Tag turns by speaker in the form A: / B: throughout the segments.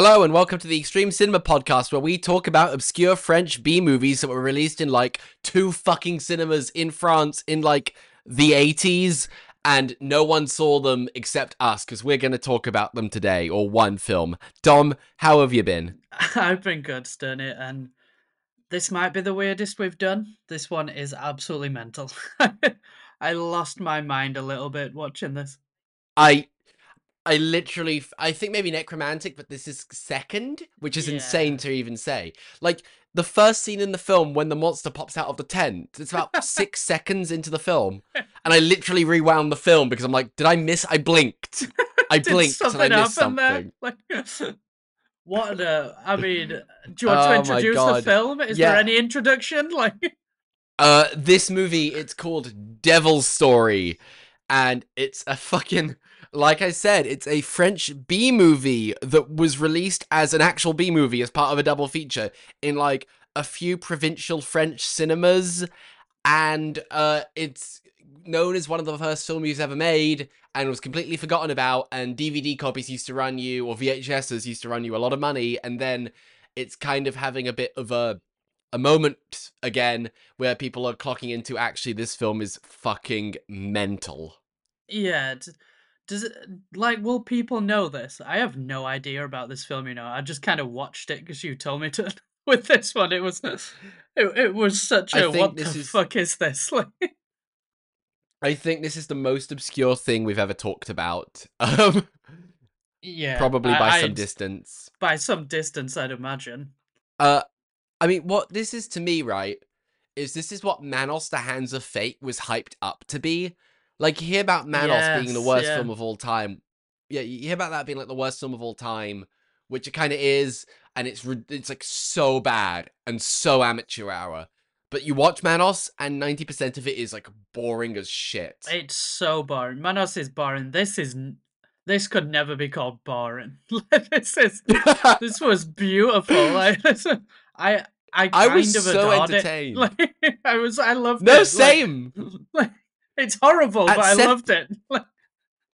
A: Hello and welcome to the Extreme Cinema Podcast, where we talk about obscure French B movies that were released in like two fucking cinemas in France in like the 80s, and no one saw them except us because we're going to talk about them today, or one film. Dom, how have you been?
B: I've been good, Sterny, and this might be the weirdest we've done. This one is absolutely mental. I lost my mind a little bit watching this.
A: I I literally, I think maybe Nekromantik, but this is second, which is yeah. insane to even say. Like the first scene in the film when the monster pops out of the tent, it's about six seconds into the film, and I literally rewound the film because I'm like, did I miss? I blinked. I blinked and I missed something. Like,
B: what a, I mean, do you want oh to introduce the film? Is yeah. there any introduction? Like,
A: uh, this movie, it's called Devil's Story, and it's a fucking like I said, it's a French B movie that was released as an actual B movie as part of a double feature in like a few provincial French cinemas, and uh, it's known as one of the first films ever made and was completely forgotten about. And DVD copies used to run you, or VHSs used to run you a lot of money, and then it's kind of having a bit of a a moment again where people are clocking into actually this film is fucking mental.
B: Yeah, does it like will people know this? I have no idea about this film. You know, I just kind of watched it because you told me to. With this one, it was it, it was such a what the is... fuck is this? Like,
A: I think this is the most obscure thing we've ever talked about. Um,
B: yeah,
A: probably by I, some I'd, distance.
B: By some distance, I'd imagine.
A: Uh, I mean, what this is to me, right, is this is what Manos: The Hands of Fate was hyped up to be like you hear about Manos yes, being the worst yeah. film of all time. Yeah, you hear about that being like the worst film of all time, which it kind of is, and it's it's like so bad and so amateur hour. But you watch Manos, and ninety percent of it is like boring as shit.
B: It's so boring. Manos is boring. This is this could never be called boring. this is this was beautiful. Like, I I kind I was of so entertained. It. Like, I was I loved
A: no,
B: it. No,
A: same.
B: Like, it's horrible, at but I loved it.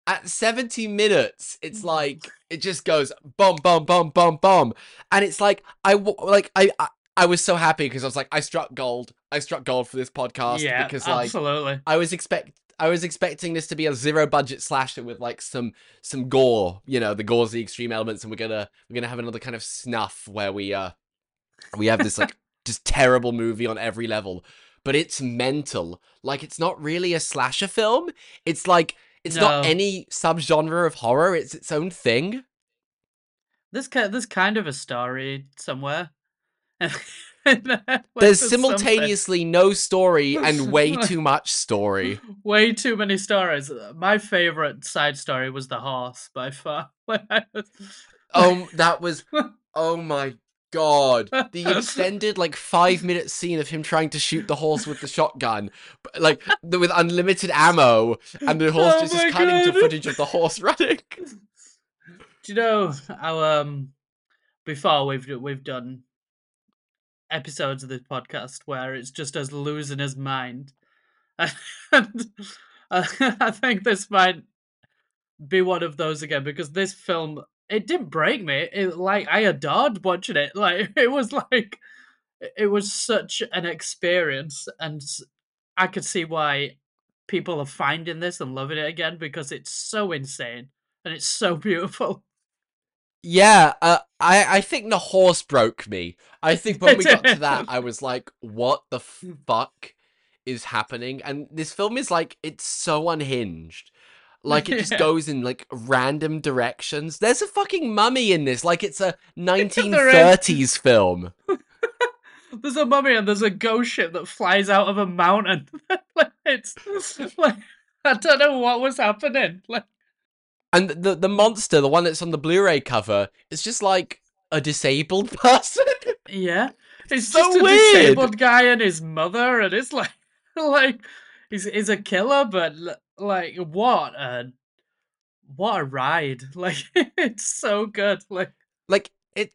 A: at 70 minutes, it's like it just goes bomb, bomb, bomb, bomb, bomb, and it's like I like I, I I was so happy because I was like, I struck gold. I struck gold for this podcast.
B: Yeah,
A: because
B: like absolutely.
A: I was expect I was expecting this to be a zero budget slasher with like some some gore. You know, the gore's the extreme elements, and we're gonna we're gonna have another kind of snuff where we uh we have this like just terrible movie on every level but it's mental. Like it's not really a slasher film. It's like it's no. not any subgenre of horror. It's its own thing.
B: This there's kind of a story somewhere.
A: There's simultaneously something. no story and way too much story.
B: Way too many stories. My favorite side story was the horse by far.
A: oh, that was. Oh my god, the extended like five minute scene of him trying to shoot the horse with the shotgun, like with unlimited ammo, and the horse oh just is cutting to footage of the horse running.
B: Do you know our um before we've we've done episodes of this podcast where it's just us losing his mind, and I think this might be one of those again because this film it didn't break me. It like I adored watching it. Like it was like it was such an experience, and I could see why people are finding this and loving it again because it's so insane and it's so beautiful.
A: Yeah, uh, I I think the horse broke me. I think when we got to that, I was like, "What the fuck is happening?" And this film is like, it's so unhinged. Like it just goes in like random directions. There's a fucking mummy in this, like it's a 1930s film.
B: there's a mummy and there's a ghost ship that flies out of a mountain. like, it's like I don't know what was happening. Like,
A: and the the monster, the one that's on the Blu-ray cover, is just like a disabled person.
B: Yeah, it's so just a weird. disabled guy and his mother, and it's like like he's he's a killer, but like what a what a ride! Like it's so good. Like
A: like it.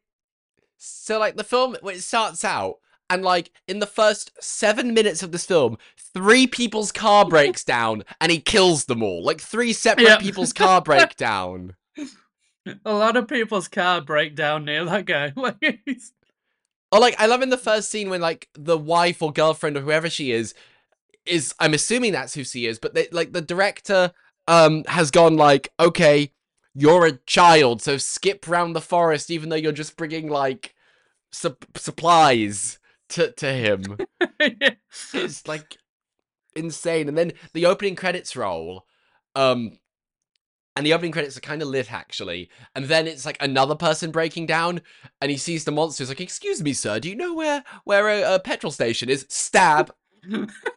A: So like the film when it starts out and like in the first seven minutes of this film, three people's car breaks down and he kills them all. Like three separate people's car break down.
B: a lot of people's car break down near that guy. Like, he's-
A: Or like I love in the first scene when like the wife or girlfriend or whoever she is is I'm assuming that's who she is, but they like the director um has gone like, okay, you're a child, so skip round the forest even though you're just bringing like sup- supplies to to him. it's like insane. And then the opening credits roll, um, and the opening credits are kind of lit actually. And then it's like another person breaking down, and he sees the monster. He's like, "Excuse me, sir, do you know where where a, a petrol station is?" Stab.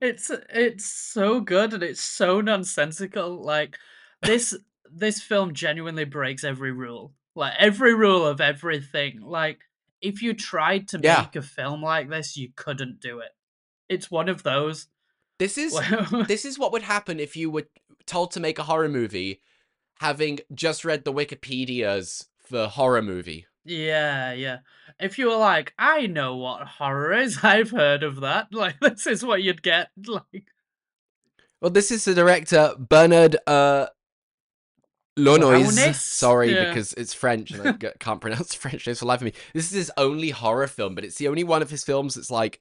B: it's it's so good and it's so nonsensical. Like this this film genuinely breaks every rule. Like every rule of everything. Like if you tried to
A: Yeah.
B: make a film like this, you couldn't do it. It's one of those.
A: This is this is what would happen if you were told to make a horror movie, having just read the Wikipedia's for horror movie.
B: Yeah, yeah. If you were like, I know what horror is, I've heard of that. Like this is what you'd get. Like
A: Well, this is the director Bernard uh
B: Launois.
A: Sorry,
B: Yeah.
A: because it's French and I can't pronounce French names for life of me. This is his only horror film, but it's the only one of his films that's like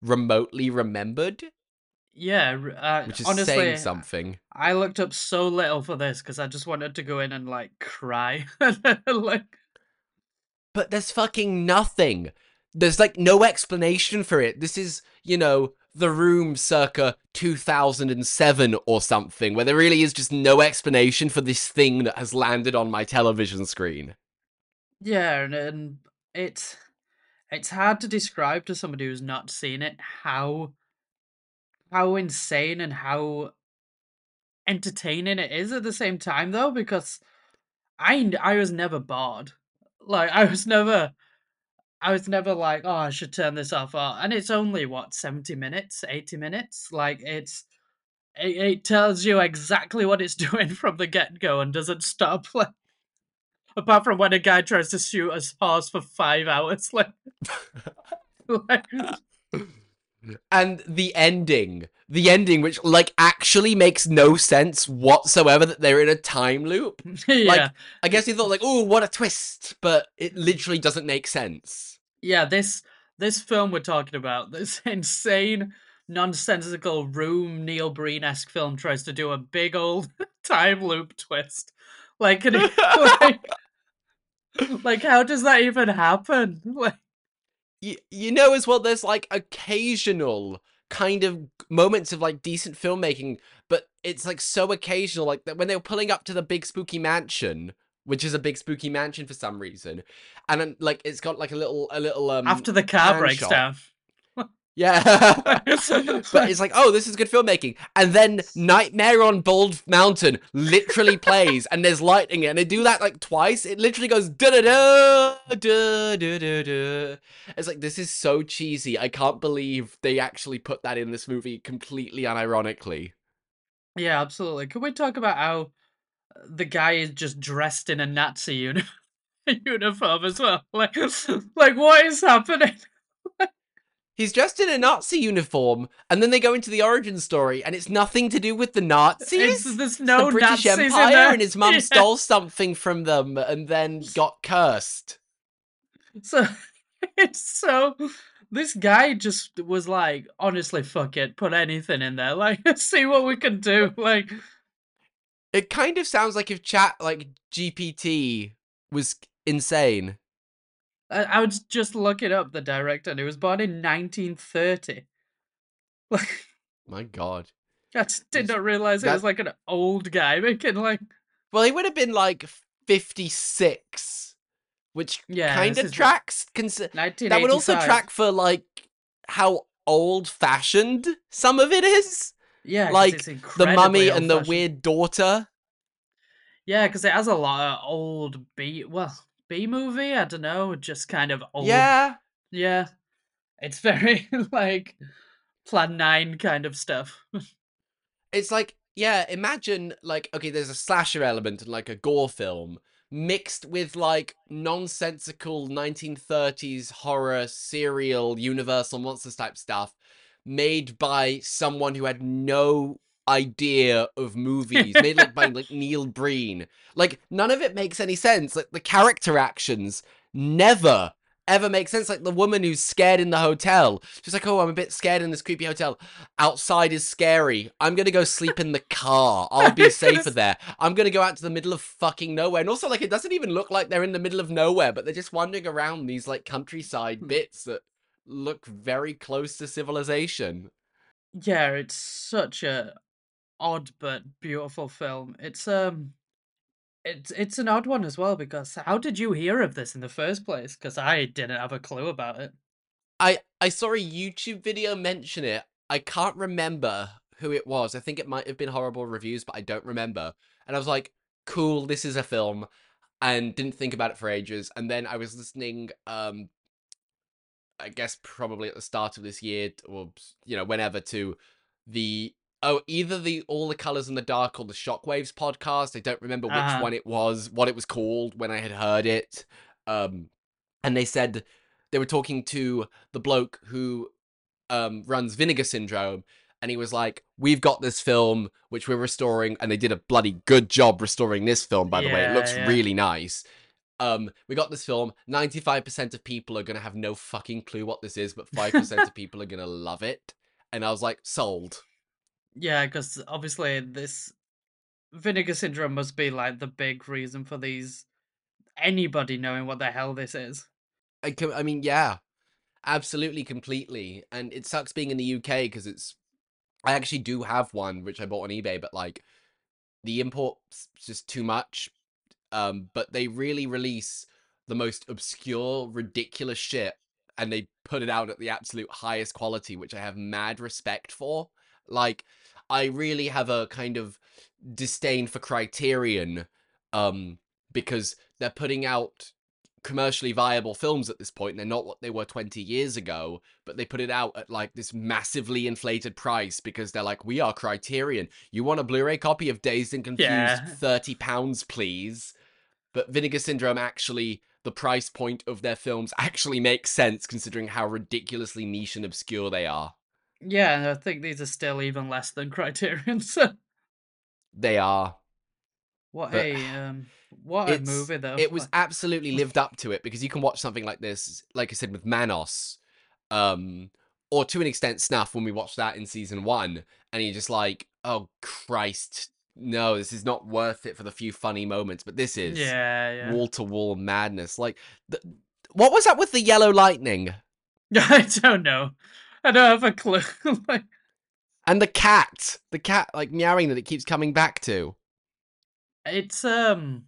A: remotely remembered,
B: yeah, uh,
A: which is
B: honestly,
A: saying something.
B: I looked up so little for this because I just wanted to go in and like cry. like,
A: But there's fucking nothing. There's like no explanation for it. This is, you know, The Room circa 2007 or something, where there really is just no explanation for this thing that has landed on my television screen.
B: yeah, and, and it's it's hard to describe to somebody who's not seen it how how insane and how entertaining it is at the same time though because I I was never bored. Like I was never I was never like, oh, I should turn this off. Or, and it's only what seventy minutes, eighty minutes. Like it's, it, it tells you exactly what it's doing from the get go and doesn't stop. Like, apart from when a guy tries to shoot a horse for five hours, like, like
A: and the ending the ending which like actually makes no sense whatsoever that they're in a time loop
B: yeah,
A: i guess you thought like oh what a twist but it literally doesn't make sense
B: yeah. This this film we're talking about, this insane, nonsensical room Neil Breen esque film tries to do a big old time loop twist. Like, can it- like, like, how does that even happen? Like,
A: you, you know as well there's like occasional kind of moments of like decent filmmaking but it's like so occasional like that when they were pulling up to the big spooky mansion which is a big spooky mansion for some reason and like it's got like a little a little um
B: after the car breaks
A: shot.
B: down.
A: Yeah. but it's like, oh, this is good filmmaking. And then Nightmare on Bald Mountain literally plays and there's lightning and they do that like twice. It literally goes da da da da da da da. It's like this is so cheesy. I can't believe they actually put that in this movie completely unironically.
B: Yeah, absolutely. Could we talk about how uh, the guy is just dressed in a Nazi uni- uniform as well? Like, like what is happening?
A: He's dressed in a Nazi uniform and then they go into the origin story and it's nothing to do with the Nazis.
B: It's, there's
A: the
B: no
A: British
B: Nazis
A: Empire
B: there.
A: and his mum
B: Yeah.
A: stole something from them and then got cursed.
B: So it's so this guy just was like, honestly, fuck it, put anything in there. Like, see what we can do. Like,
A: It kind of sounds like if chat like GPT was insane.
B: I, I would just looking up. The director, and he was born in 1930. Like,
A: My god.
B: I just did not realize it
A: that-
B: was like an old guy making like,
A: Well, he would have been like 56, which
B: yeah,
A: kind of tracks. Cons- that would also track for like how old fashioned some of it is.
B: Yeah,
A: like, The mummy and the weird daughter.
B: Yeah, because it has a lot of old beat. Well, B movie. I don't know, just kind of old.
A: Yeah.
B: yeah. It's very like Plan Nine kind of stuff.
A: It's like, yeah, imagine like, okay, there's a slasher element in like a gore film mixed with like nonsensical 1930s horror serial universal monsters type stuff made by someone who had no idea of movies made like by like Neil Breen. Like none of it makes any sense. Like the character actions never ever make sense. Like the woman who's scared in the hotel. She's like, "Oh, I'm a bit scared in this creepy hotel. Outside is scary. I'm gonna go sleep in the car. I'll be safer there. I'm gonna go out to the middle of fucking nowhere." And also, like, it doesn't even look like they're in the middle of nowhere, but they're just wandering around these like countryside hmm. bits that look very close to civilization.
B: Yeah, it's such a odd but beautiful film. It's um it's it's an odd one as well because how did you hear of this in the first place? Because I didn't have a clue about it.
A: I I saw a YouTube video mention it. I can't remember who it was. I think it might have been horrible reviews, but I don't remember. And I was like, "Cool, this is a film." And didn't think about it for ages. And then I was listening um I guess probably at the start of this year or you know, whenever to the oh, either the All the Colors in the Dark or the Shockwaves podcast. I don't remember which
B: Uh-huh.
A: one it was, what it was called when I had heard it. Um and they said they were talking to the bloke who um, runs Vinegar Syndrome, and he was like, "We've got this film which we're restoring, and they did a bloody good job restoring this film. By the way, it looks
B: yeah.
A: really nice." Um, we got this film. Ninety-five percent of people are gonna have no fucking clue what this is, but five percent of people are gonna love it. And I was like, sold.
B: Yeah, because obviously this vinegar syndrome must be like the big reason for these anybody knowing what the hell this is.
A: I, com- I mean, yeah, absolutely, completely. And it sucks being in the UK because it's. I actually do have one which I bought on eBay, but like the import's just too much. Um, but they really release the most obscure, ridiculous shit, and they put it out at the absolute highest quality, which I have mad respect for. Like, I really have a kind of disdain for Criterion, um, because they're putting out commercially viable films at this point. They're not what they were 20 years ago, but they put it out at like this massively inflated price because they're like, we are Criterion. You want a Blu ray copy of Dazed and Confused?
B: Yeah.
A: 30 pounds, please. But Vinegar Syndrome actually, the price point of their films actually makes sense considering how ridiculously niche and obscure they are.
B: Yeah, I think these are still even less than Criterion. So
A: They are.
B: what
A: But
B: a um, what a movie though.
A: It was absolutely lived up to it because you can watch something like this, like I said with Manos, um, or to an extent Snuff when we watched that in season one, and you're just like, oh Christ, no, this is not worth it for the few funny moments, but this is
B: yeah,
A: wall to wall madness. Like, the, what was that with the yellow lightning
B: I don't know. I don't have a clue. like,
A: and the cat, the cat like meowing that it keeps coming back to?
B: it's um,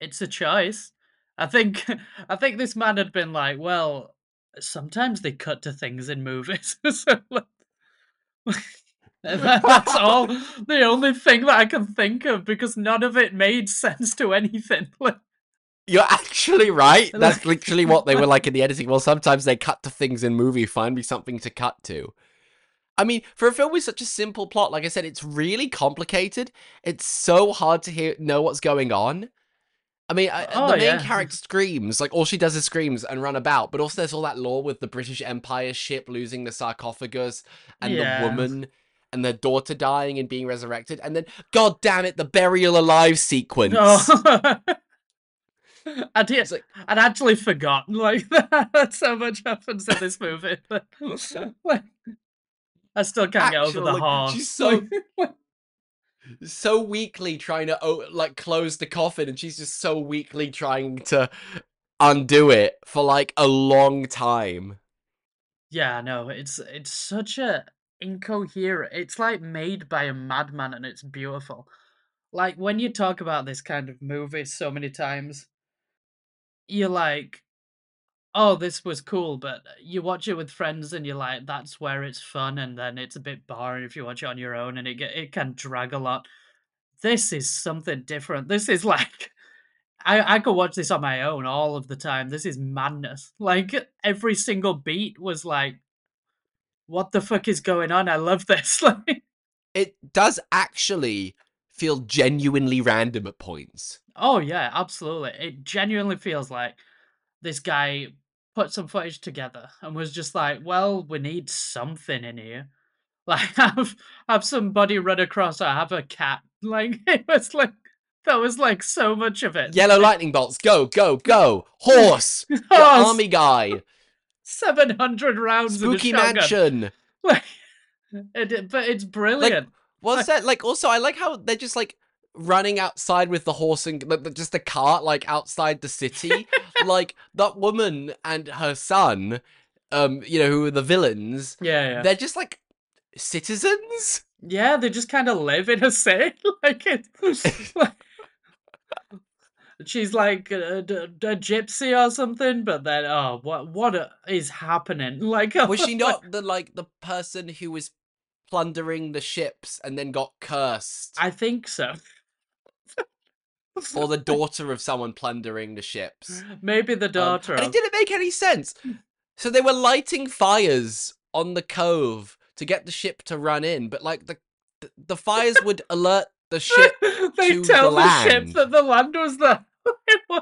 B: it's a choice. I think I think this man had been like, well, sometimes they cut to things in movies. so, like, that's all the only thing that I can think of because none of it made sense to anything. Like,
A: You're actually right. That's literally what they were like in the editing. Well, sometimes they cut to things in movie. Find me something to cut to. I mean, for a film with such a simple plot, like I said, it's really complicated. It's so hard to hear know what's going on. I mean, I,
B: Oh,
A: the main
B: yeah.
A: character screams, like all she does is screams and run about. But also, there's all that lore with the British Empire ship losing the sarcophagus, and
B: Yeah.
A: the woman and their daughter dying and being resurrected, and then, god damn it, the burial alive oh. sequence.
B: oh. I'd,
A: like-
B: I'd actually forgotten like that. so much happens in this movie. Like, I still can't get over the
A: like,
B: horse.
A: she's so- so weakly trying to oh, like close the coffin and she's just so weakly trying to undo it for like a long time
B: yeah, no, it's it's such a incoherent. It's like made by a madman, and it's beautiful. Like when you talk about this kind of movie so many times, you're like, "Oh, this was cool," but uh, you watch it with friends, and you're like, "That's where it's fun," and then it's a bit boring if you watch it on your own, and it get, it can drag a lot. This is something different. This is like. I, I could watch this on my own all of the time. This is madness. Like every single beat was like, what the fuck is going on? I love this. Like,
A: it does actually feel genuinely random at points
B: oh yeah, absolutely. It genuinely feels like this guy put some footage together and was just like, well, we need something in here. like have have somebody run across or have a cat. Like it was like that was like so much of it.
A: Yellow lightning bolts, go, go, go. Horse, the
B: Horse,
A: army guy,
B: seven hundred rounds
A: spooky mansion.
B: Like, it, but it's brilliant.
A: What's that? Like, also, I like how they're just like running outside with the horse and just a cart, like outside the city. like that woman and her son, um, you know, who are the villains.
B: yeah, yeah.
A: They're just like citizens.
B: Yeah, they just kind of live in a city. like it. like- she's like a, a- a gypsy or something, but then oh, what what is happening? Like,
A: Was she not the like the person who was plundering the ships and then got cursed,
B: I think so.
A: or the daughter of someone plundering the ships?
B: Maybe the
A: Um,
B: daughter.
A: and it didn't make any sense. So they were lighting fires on the cove to get the ship to run in, but like the the, the fires would alert the ship,
B: they
A: to
B: tell
A: the
B: the, ship that the land was there.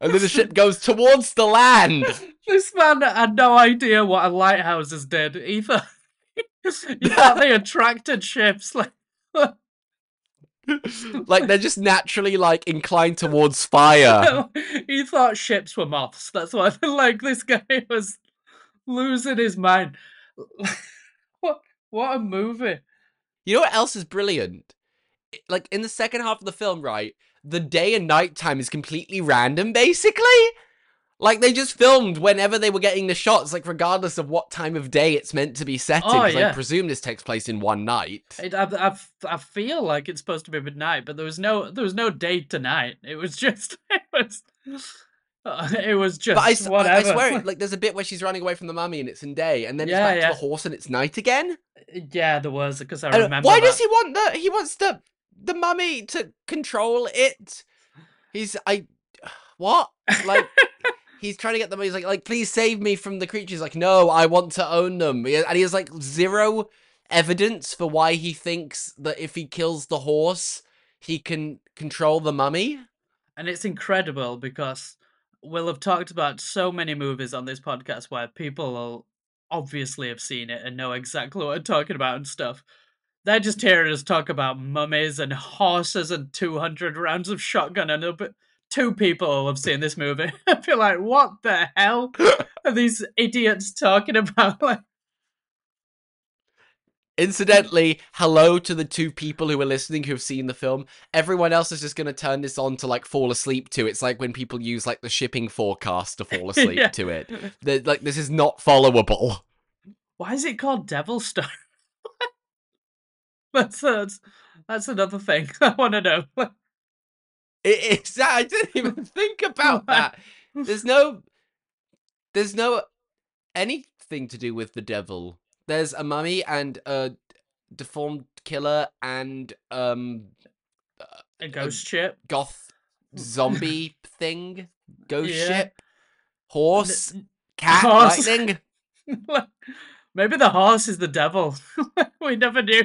A: and then the ship goes towards the land.
B: this man had no idea what a lighthouses did either. thought they attracted ships. Like,
A: like they're just naturally like inclined towards fire.
B: he thought ships were moths. That's why, like, this guy was losing his mind. what? What a movie!
A: You know what else is brilliant? Like in the second half of the film, right? The day and night time is completely random, basically. Like they just filmed whenever they were getting the shots, like regardless of what time of day it's meant to be set in.
B: Oh, yeah.
A: I presume this takes place in one night.
B: It, I, I, I feel like it's supposed to be midnight, but there was no there was no day to night. It was just it was uh, it was just
A: But I, I- swear, like there's a bit where she's running away from the mummy and it's in day, and then
B: Yeah,
A: it's back
B: yeah.
A: to the horse and it's night again.
B: yeah, there was because I
A: I
B: remember.
A: why
B: that.
A: does he want the? He wants the the mummy to control it. He's I, what like. He's trying to get them. He's like, like, please save me from the creatures. Like, no, I want to own them. And he has like zero evidence for why he thinks that if he kills the horse, he can control the mummy.
B: And it's incredible because we'll have talked about so many movies on this podcast where people obviously have seen it and know exactly what we're talking about and stuff. They're just hearing us talk about mummies and horses and 200 rounds of shotgun, and it'll be- two people have seen this movie. I feel like, what the hell are these idiots talking about? Like,
A: Incidentally, hello to the two people who are listening who have seen the film. Everyone else is just going to turn this on to like fall asleep to. It's like when people use like the shipping forecast to fall asleep
B: Yeah.
A: to it. They're, like this is not followable.
B: why is it called Devil Story? that's, that's that's another thing I want to know.
A: It, it's I didn't even think about that. There's no, there's no anything to do with the devil. There's a mummy and a deformed killer and um
B: A ghost ship.
A: goth zombie thing, ghost
B: Yeah.
A: ship, horse,
B: N-
A: cat,
B: Horse.
A: lightning.
B: Maybe the horse is the devil. we never knew.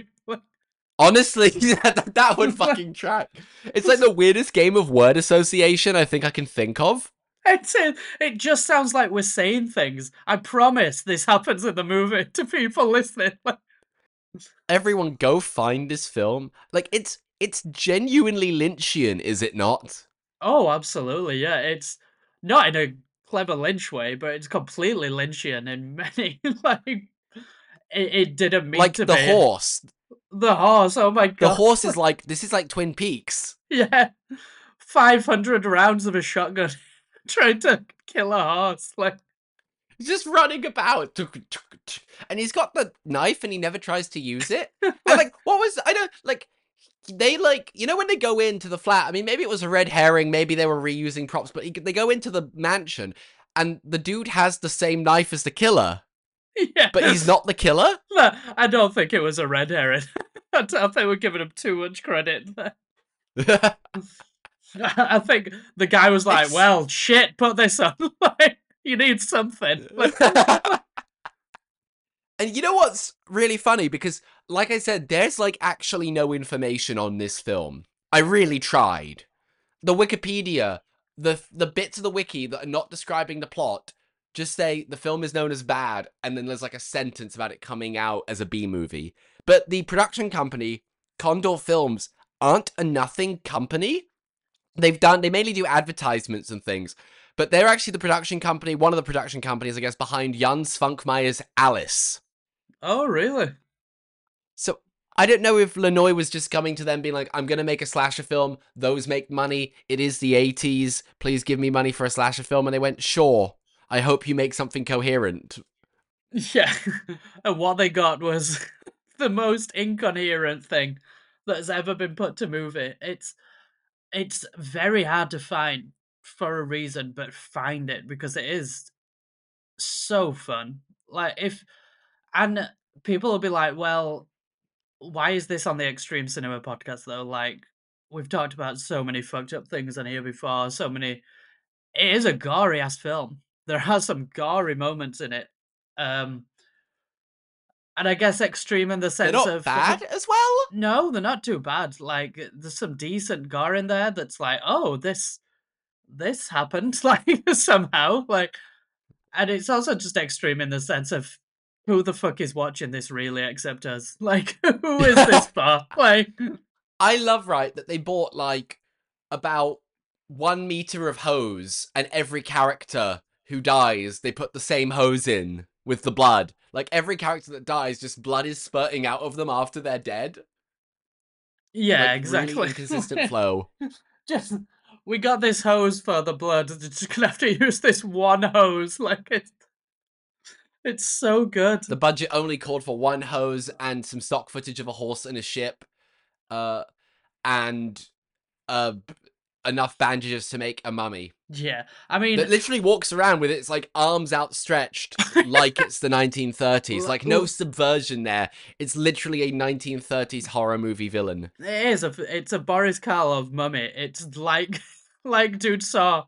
A: Honestly, that, that would fucking track. It's like the weirdest game of word association I think I can think of.
B: It's, it, it just sounds like we're saying things. I promise this happens in the movie to people listening.
A: Everyone go find this film. Like it's it's genuinely Lynchian, is it not?
B: oh, absolutely. Yeah, it's not in a clever Lynch way, but it's completely Lynchian in many. like, it, it didn't mean
A: like
B: to
A: the
B: be.
A: horse.
B: The horse. Oh my god.
A: The horse is like this is like Twin Peaks.
B: Yeah. 500 rounds of a shotgun trying to kill a horse. Like,
A: He's just running about. And he's got the knife and he never tries to use it. And like what was I don't like they like you know when they go into the flat i mean maybe it was a red herring maybe they were reusing props but he, they go into the mansion and the dude has the same knife as the killer
B: yeah.
A: but he's not the killer
B: No, I don't think it was a red herring. I don't think we're giving him too much credit. I think the guy was like,
A: It's-
B: well, shit, put this on. like, you need something.
A: And you know what's really funny because like i said there's like actually no information on this film i really tried the wikipedia the the bits of the wiki that are not describing the plot just say the film is known as bad, and then there's like a sentence about it coming out as a B movie. But the production company, Condor Films, aren't a nothing company. They've done they mainly do advertisements and things, but they're actually the production company, one of the production companies, I guess, behind Jan Švankmajer's Alice.
B: Oh, really?
A: So I don't know if Launois was just coming to them being like, I'm gonna make a slasher film, those make money, it is the 80s, please give me money for a slasher film, and they went, Sure. I hope you make something coherent.
B: Yeah. and what they got was the most incoherent thing that's ever been put to movie. It's it's very hard to find for a reason, but find it because it is so fun. Like if and people will be like, well, why is this on the Extreme Cinema podcast though? Like we've talked about so many fucked up things on here before, so many it is a gory ass film. There are some gory moments in it. Um and I guess extreme in the sense
A: They're not
B: of
A: bad as well.
B: no, they're not too bad. Like there's some decent gore in there that's like, oh, this this happened like somehow. Like and it's also just extreme in the sense of who the fuck is watching this really except us? Like who is this for? Like
A: I love right that they bought like about one meter of hose, and every character who dies, they put the same hose in with the blood. Like every character that dies, just blood is spurting out of them after they're dead.
B: Yeah,
A: Like,
B: exactly.
A: Really inconsistent flow.
B: just we got this hose for the blood. Just gonna have to use this one hose. Like it's it's so good.
A: The budget only called for one hose and some stock footage of a horse and a ship, uh, and uh, enough bandages to make a mummy
B: Yeah, I mean,
A: that literally walks around with its like arms outstretched, like it's the 1930s. Like no subversion there. It's literally a 1930s horror movie villain.
B: it is a it's a Boris Karloff mummy. It's like like dude saw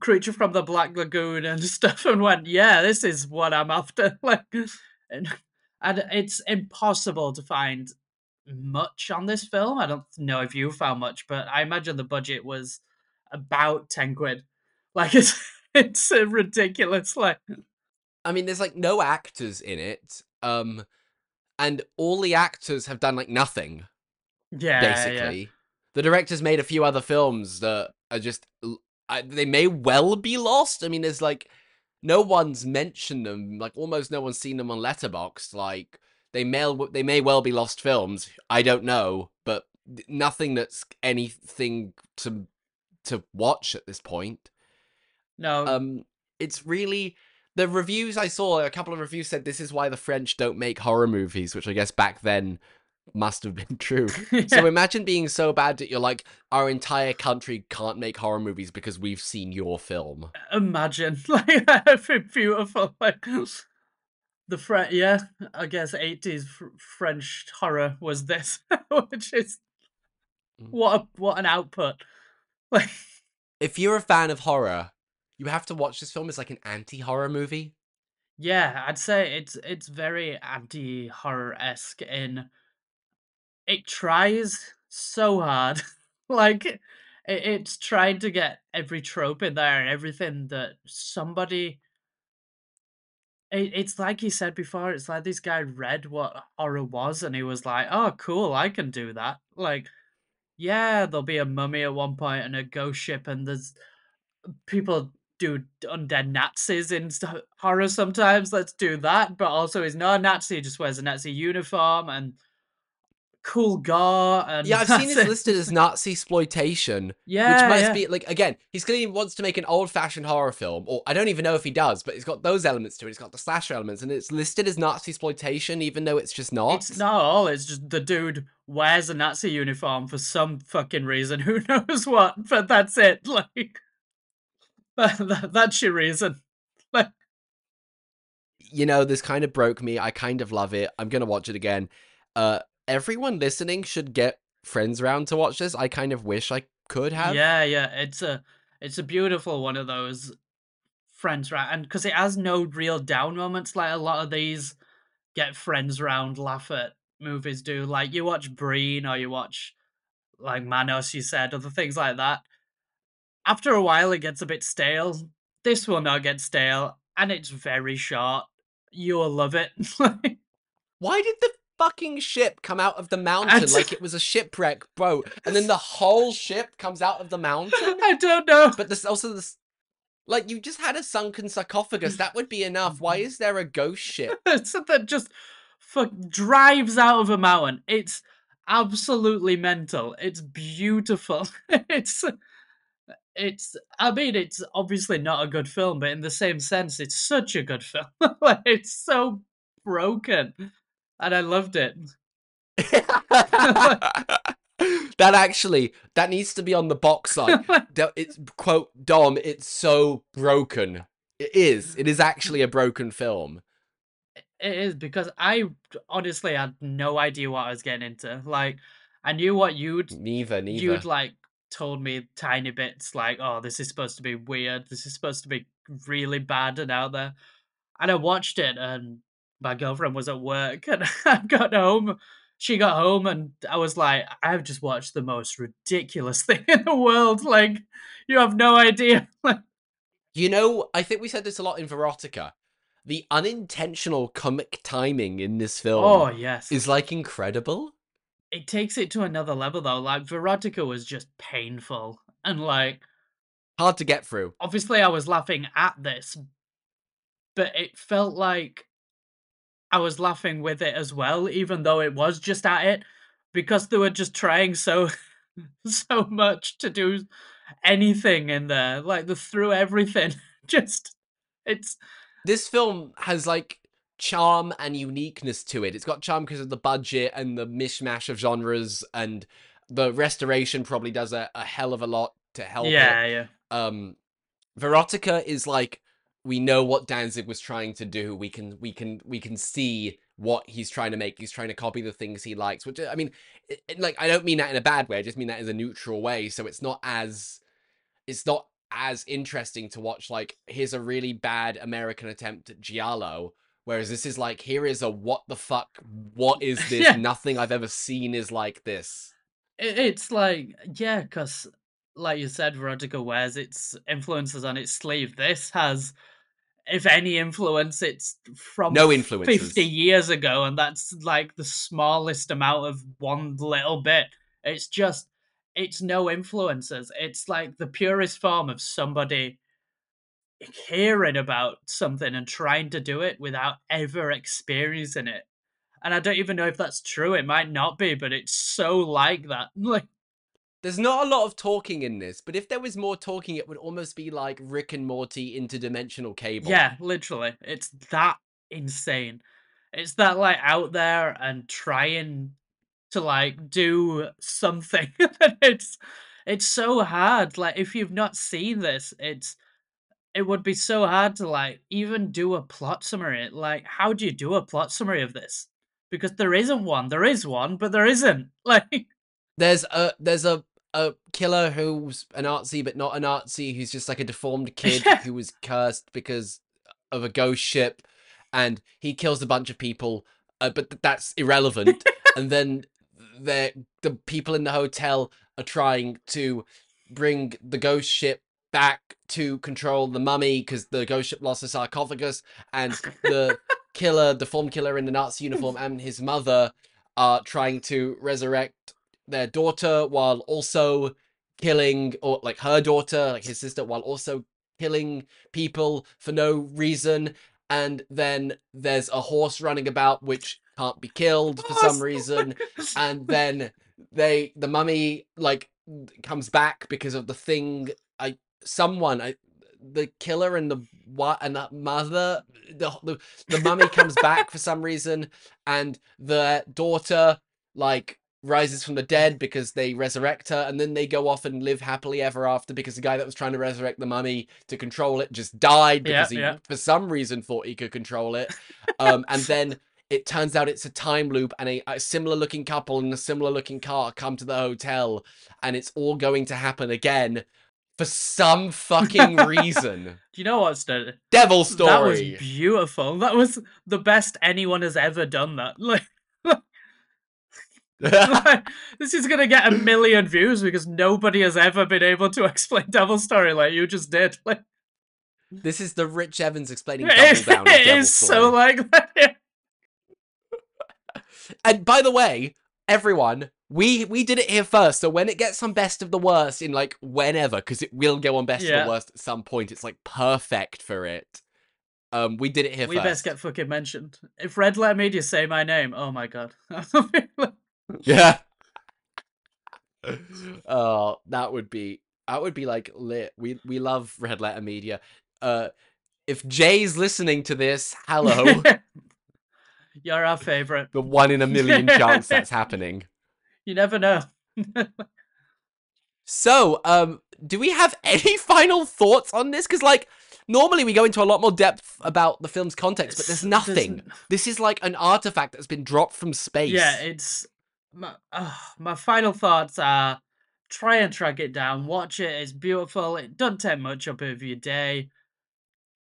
B: creature from the Black Lagoon and stuff and went, yeah, this is what I'm after. Like, and, and it's impossible to find much on this film. I don't know if you found much, but I imagine the budget was about ten quid. Like it's it's ridiculous. Like
A: I mean, there's like no actors in it. Um, and all the actors have done like nothing.
B: yeah, yeah.
A: basically. The director's made a few other films that are just I, they may well be lost. I mean, there's like no one's mentioned them. Like almost no one's seen them on Letterboxd. Like they may they may well be lost films. I don't know, but nothing that's anything to to watch at this point.
B: No,
A: Um, it's really the reviews I saw. A couple of reviews said this is why the French don't make horror movies, which I guess back then must have been true. So imagine being so bad that you're like, our entire country can't make horror movies because we've seen your film.
B: imagine like that'd be beautiful like the French yeah i guess 80s fr- french horror was this which is
A: Mm.
B: what a, what an output like
A: If you're a fan of horror, you have to watch this film as like an anti-horror movie.
B: yeah i'd say it's it's very anti-horror-esque in it tries so hard like it, it's trying to get every trope in there and everything that somebody it, it's like he said before it's like this guy read what horror was and he was like oh cool i can do that. Like yeah there'll be a mummy at one point and a ghost ship and there's people do undead nazis in horror sometimes let's do that but also he's not a nazi he just wears a nazi uniform and cool gore and
A: Yeah, I've seen
B: it.
A: listed as Nazi exploitation,
B: yeah
A: which must
B: yeah.
A: be like again, he's clearly wants to make an old-fashioned horror film, or I don't even know if he does, but it's got those elements to it. It's got the slasher elements, and it's listed as Nazi exploitation, even though it's just not.
B: It's not all. It's just the dude wears a Nazi uniform for some fucking reason. Who knows what? But that's it. Like, that, that- that's your reason. Like,
A: you know, this kind of broke me. I kind of love it. I'm gonna watch it again. Uh, everyone listening should get friends around to watch this. I kind of wish I could have.
B: yeah, yeah. It's a, it's a beautiful one of those friends, right? And because it has no real down moments, like a lot of these get friends round, laugh at movies do. Like you watch Breen or you watch like Manos, you said, other things like that. After a while, it gets a bit stale. This will not get stale. and it's very short. You'll love it.
A: Why did the fucking ship come out of the mountain like it was a shipwreck boat, and then the whole ship comes out of the mountain?
B: I don't know.
A: But there's also this, like you just had a sunken sarcophagus. That would be enough. Why is there a ghost ship?
B: so that just fuck drives out of a mountain. It's absolutely mental. It's beautiful. it's it's I mean it's obviously not a good film, but in the same sense it's such a good film. it's so broken. And I loved it.
A: that actually that needs to be on the box. Do- It's quote Dom. It's so broken. It is. It is actually a broken film.
B: It is because I honestly had no idea what I was getting into. Like I knew what you'd
A: Neither. Neither.
B: you'd like told me tiny bits like oh this is supposed to be weird this is supposed to be really bad and out there and i watched it and my girlfriend was at work and i got home she got home and i was like i've just watched the most ridiculous thing in the world like you have no idea
A: You know, I think we said this a lot in Verotica. The unintentional comic timing in this film
B: oh yes
A: is like incredible.
B: it takes it to another level though like verotica was just painful and like
A: Hard to get through.
B: obviously I was laughing at this, but it felt like I was laughing with it as well, even though it was just at it, because they were just trying so so much to do anything in there. Like they threw everything. Just it's
A: This film has like charm and uniqueness to it. It's got charm because of the budget and the mishmash of genres, and the restoration probably does a, a hell of a lot to help it.
B: yeah, yeah.
A: um Verotica is like we know what Danzig was trying to do. We can we can we can see what he's trying to make. He's trying to copy the things he likes, which I mean it, like I don't mean that in a bad way. I just mean that in a neutral way. So it's not as it's not as interesting to watch like here's a really bad American attempt at Giallo whereas this is like here is a what the fuck what is this
B: Yeah.
A: nothing I've ever seen is like this.
B: It's like yeah, because like you said, Verotica wears its influences on its sleeve. This has, if any influence, it's from
A: No influences.
B: fifty years ago, and that's like the smallest amount of one little bit. It's just it's no influences. It's like the purest form of somebody hearing about something and trying to do it without ever experiencing it. And I don't even know if that's true. It might not be, but it's so like that. Like
A: There's not a lot of talking in this, but if there was more talking, it would almost be like Rick and Morty interdimensional cable.
B: Yeah, literally. It's that insane. It's that like out there and trying to like do something. it's it's so hard. Like if you've not seen this, it's it would be so hard to like even do a plot summary. Like how do you do a plot summary of this? Because there isn't one. There is one, but there isn't. Like
A: There's a there's a a killer who's a Nazi but not a Nazi who's just like a deformed kid who was cursed because of a ghost ship and he kills a bunch of people uh, but th- that's irrelevant. And then the the people in the hotel are trying to bring the ghost ship back to control the mummy because the ghost ship lost a sarcophagus and the killer the form killer in the nazi uniform and his mother are trying to resurrect their daughter while also killing or like her daughter like his sister while also killing people for no reason. And then there's a horse running about which can't be killed for some oh reason. and then they the mummy like comes back because of the thing. I someone i the killer and the what and that mother the, the the mummy comes back for some reason. And the daughter like rises from the dead because they resurrect her and then they go off and live happily ever after because the guy that was trying to resurrect the mummy to control it just died
B: Yeah,
A: because he
B: yeah.
A: for some reason thought he could control it um and then it turns out it's a time loop and a, a similar looking couple in a similar looking car come to the hotel and it's all going to happen again for some fucking reason
B: Do you know what's the
A: devil story?
B: That was beautiful. That was the best anyone has ever done that. Like, this is gonna get a million views because nobody has ever been able to explain Devil Story like you just did. Like,
A: This is the Rich Evans explaining Double Down. of
B: it is
A: Story.
B: so like that.
A: And by the way, everyone, we we did it here first. So when it gets on best of the worst in like whenever, because it will go on best of the worst at some point, it's like perfect for it. Um, we did it here
B: We
A: first.
B: best get fucking mentioned. If Red Letter Media say my name, oh my god.
A: Yeah. oh, that would be that would be like lit. We we love Red Letter Media. Uh, if Jay's listening to this, hello.
B: You're our favorite.
A: the one in a million chance that's happening.
B: You never know.
A: So, um, do we have any final thoughts on this? Because, like, normally we go into a lot more depth about the film's context, but there's
B: It's- there's
A: nothing. This is like an artifact that's been dropped from space.
B: Yeah, it's my uh, my final thoughts are try and track it down. Watch it. It's beautiful. It doesn't take much up of your day.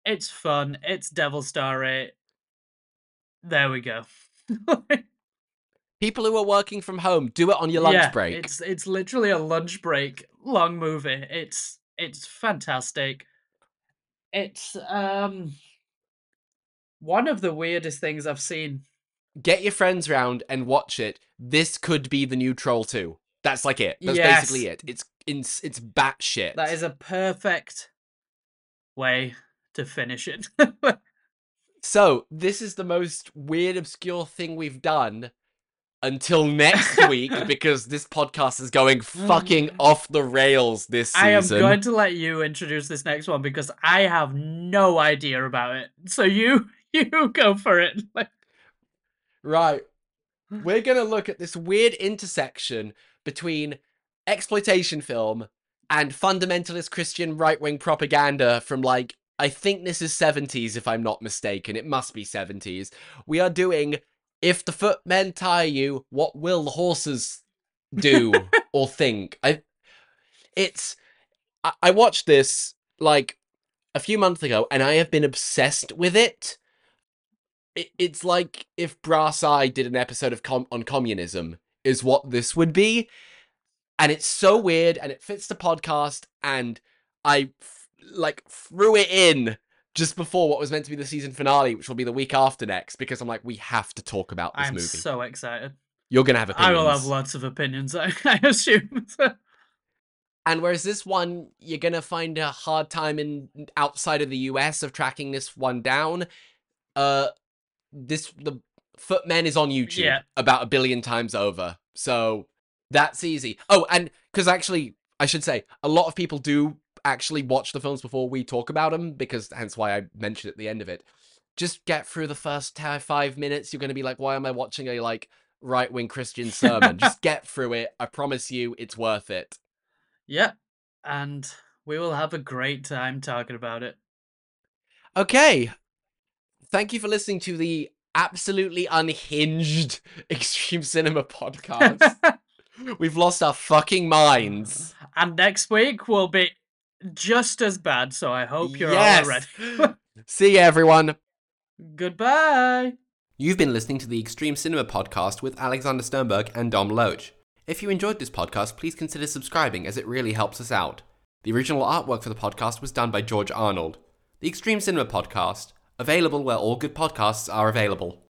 B: It's fun. It's Devil Story. There we go.
A: People who are working from home, do it on your lunch
B: yeah,
A: break.
B: It's it's literally a lunch break long movie. It's it's fantastic. It's um one of the weirdest things I've seen.
A: Get your friends round and watch it. This could be the new Troll 2. That's like it. That's
B: Yes.
A: basically it. It's it's it's batshit.
B: That is a perfect way to finish it.
A: So, this is the most weird, obscure thing we've done until next week because this podcast is going oh fucking off the rails this season.
B: I am going to let you introduce this next one because I have no idea about it. So you you go for it.
A: Right. We're going to look at this weird intersection between exploitation film and fundamentalist Christian right wing propaganda from like, I think this is 70s if I'm not mistaken. It must be 70s. We are doing If the Footmen Tire You, What Will the Horses Do or Think? I It's. I, I watched this like a few months ago and I have been obsessed with it it, it's like if Brass Eye did an episode of com- on communism, is what this would be, and it's so weird, and it fits the podcast, and I f- like threw it in just before what was meant to be the season finale, which will be the week after next, because I'm like, we have to talk about this
B: I'm
A: movie.
B: so excited.
A: You're gonna have
B: I will have lots of opinions, I, I assume.
A: And whereas this one, you're gonna find a hard time in outside of the US of tracking this one down. Uh, this the Footmen is on YouTube
B: Yeah.
A: about a billion times over, so that's easy. Oh, and because actually, I should say, a lot of people do actually watch the films before we talk about them, because hence why I mentioned at the end of it. Just get through the first five minutes. You're gonna be like, why am I watching a like right wing Christian sermon? Just get through it. I promise you, it's worth it.
B: yep. And we will have a great time talking about it.
A: Okay. Thank you for listening to the absolutely unhinged Extreme Cinema podcast. We've lost our fucking minds.
B: and next week will be just as bad, so I hope you're
A: Yes.
B: all ready.
A: See you, everyone.
B: Goodbye.
A: You've been listening to the Extreme Cinema podcast with Alexander Sternberg and Dom Loach. If you enjoyed this podcast, please consider subscribing as it really helps us out. The original artwork for the podcast was done by George Arnold. The Extreme Cinema podcast, available where all good podcasts are available.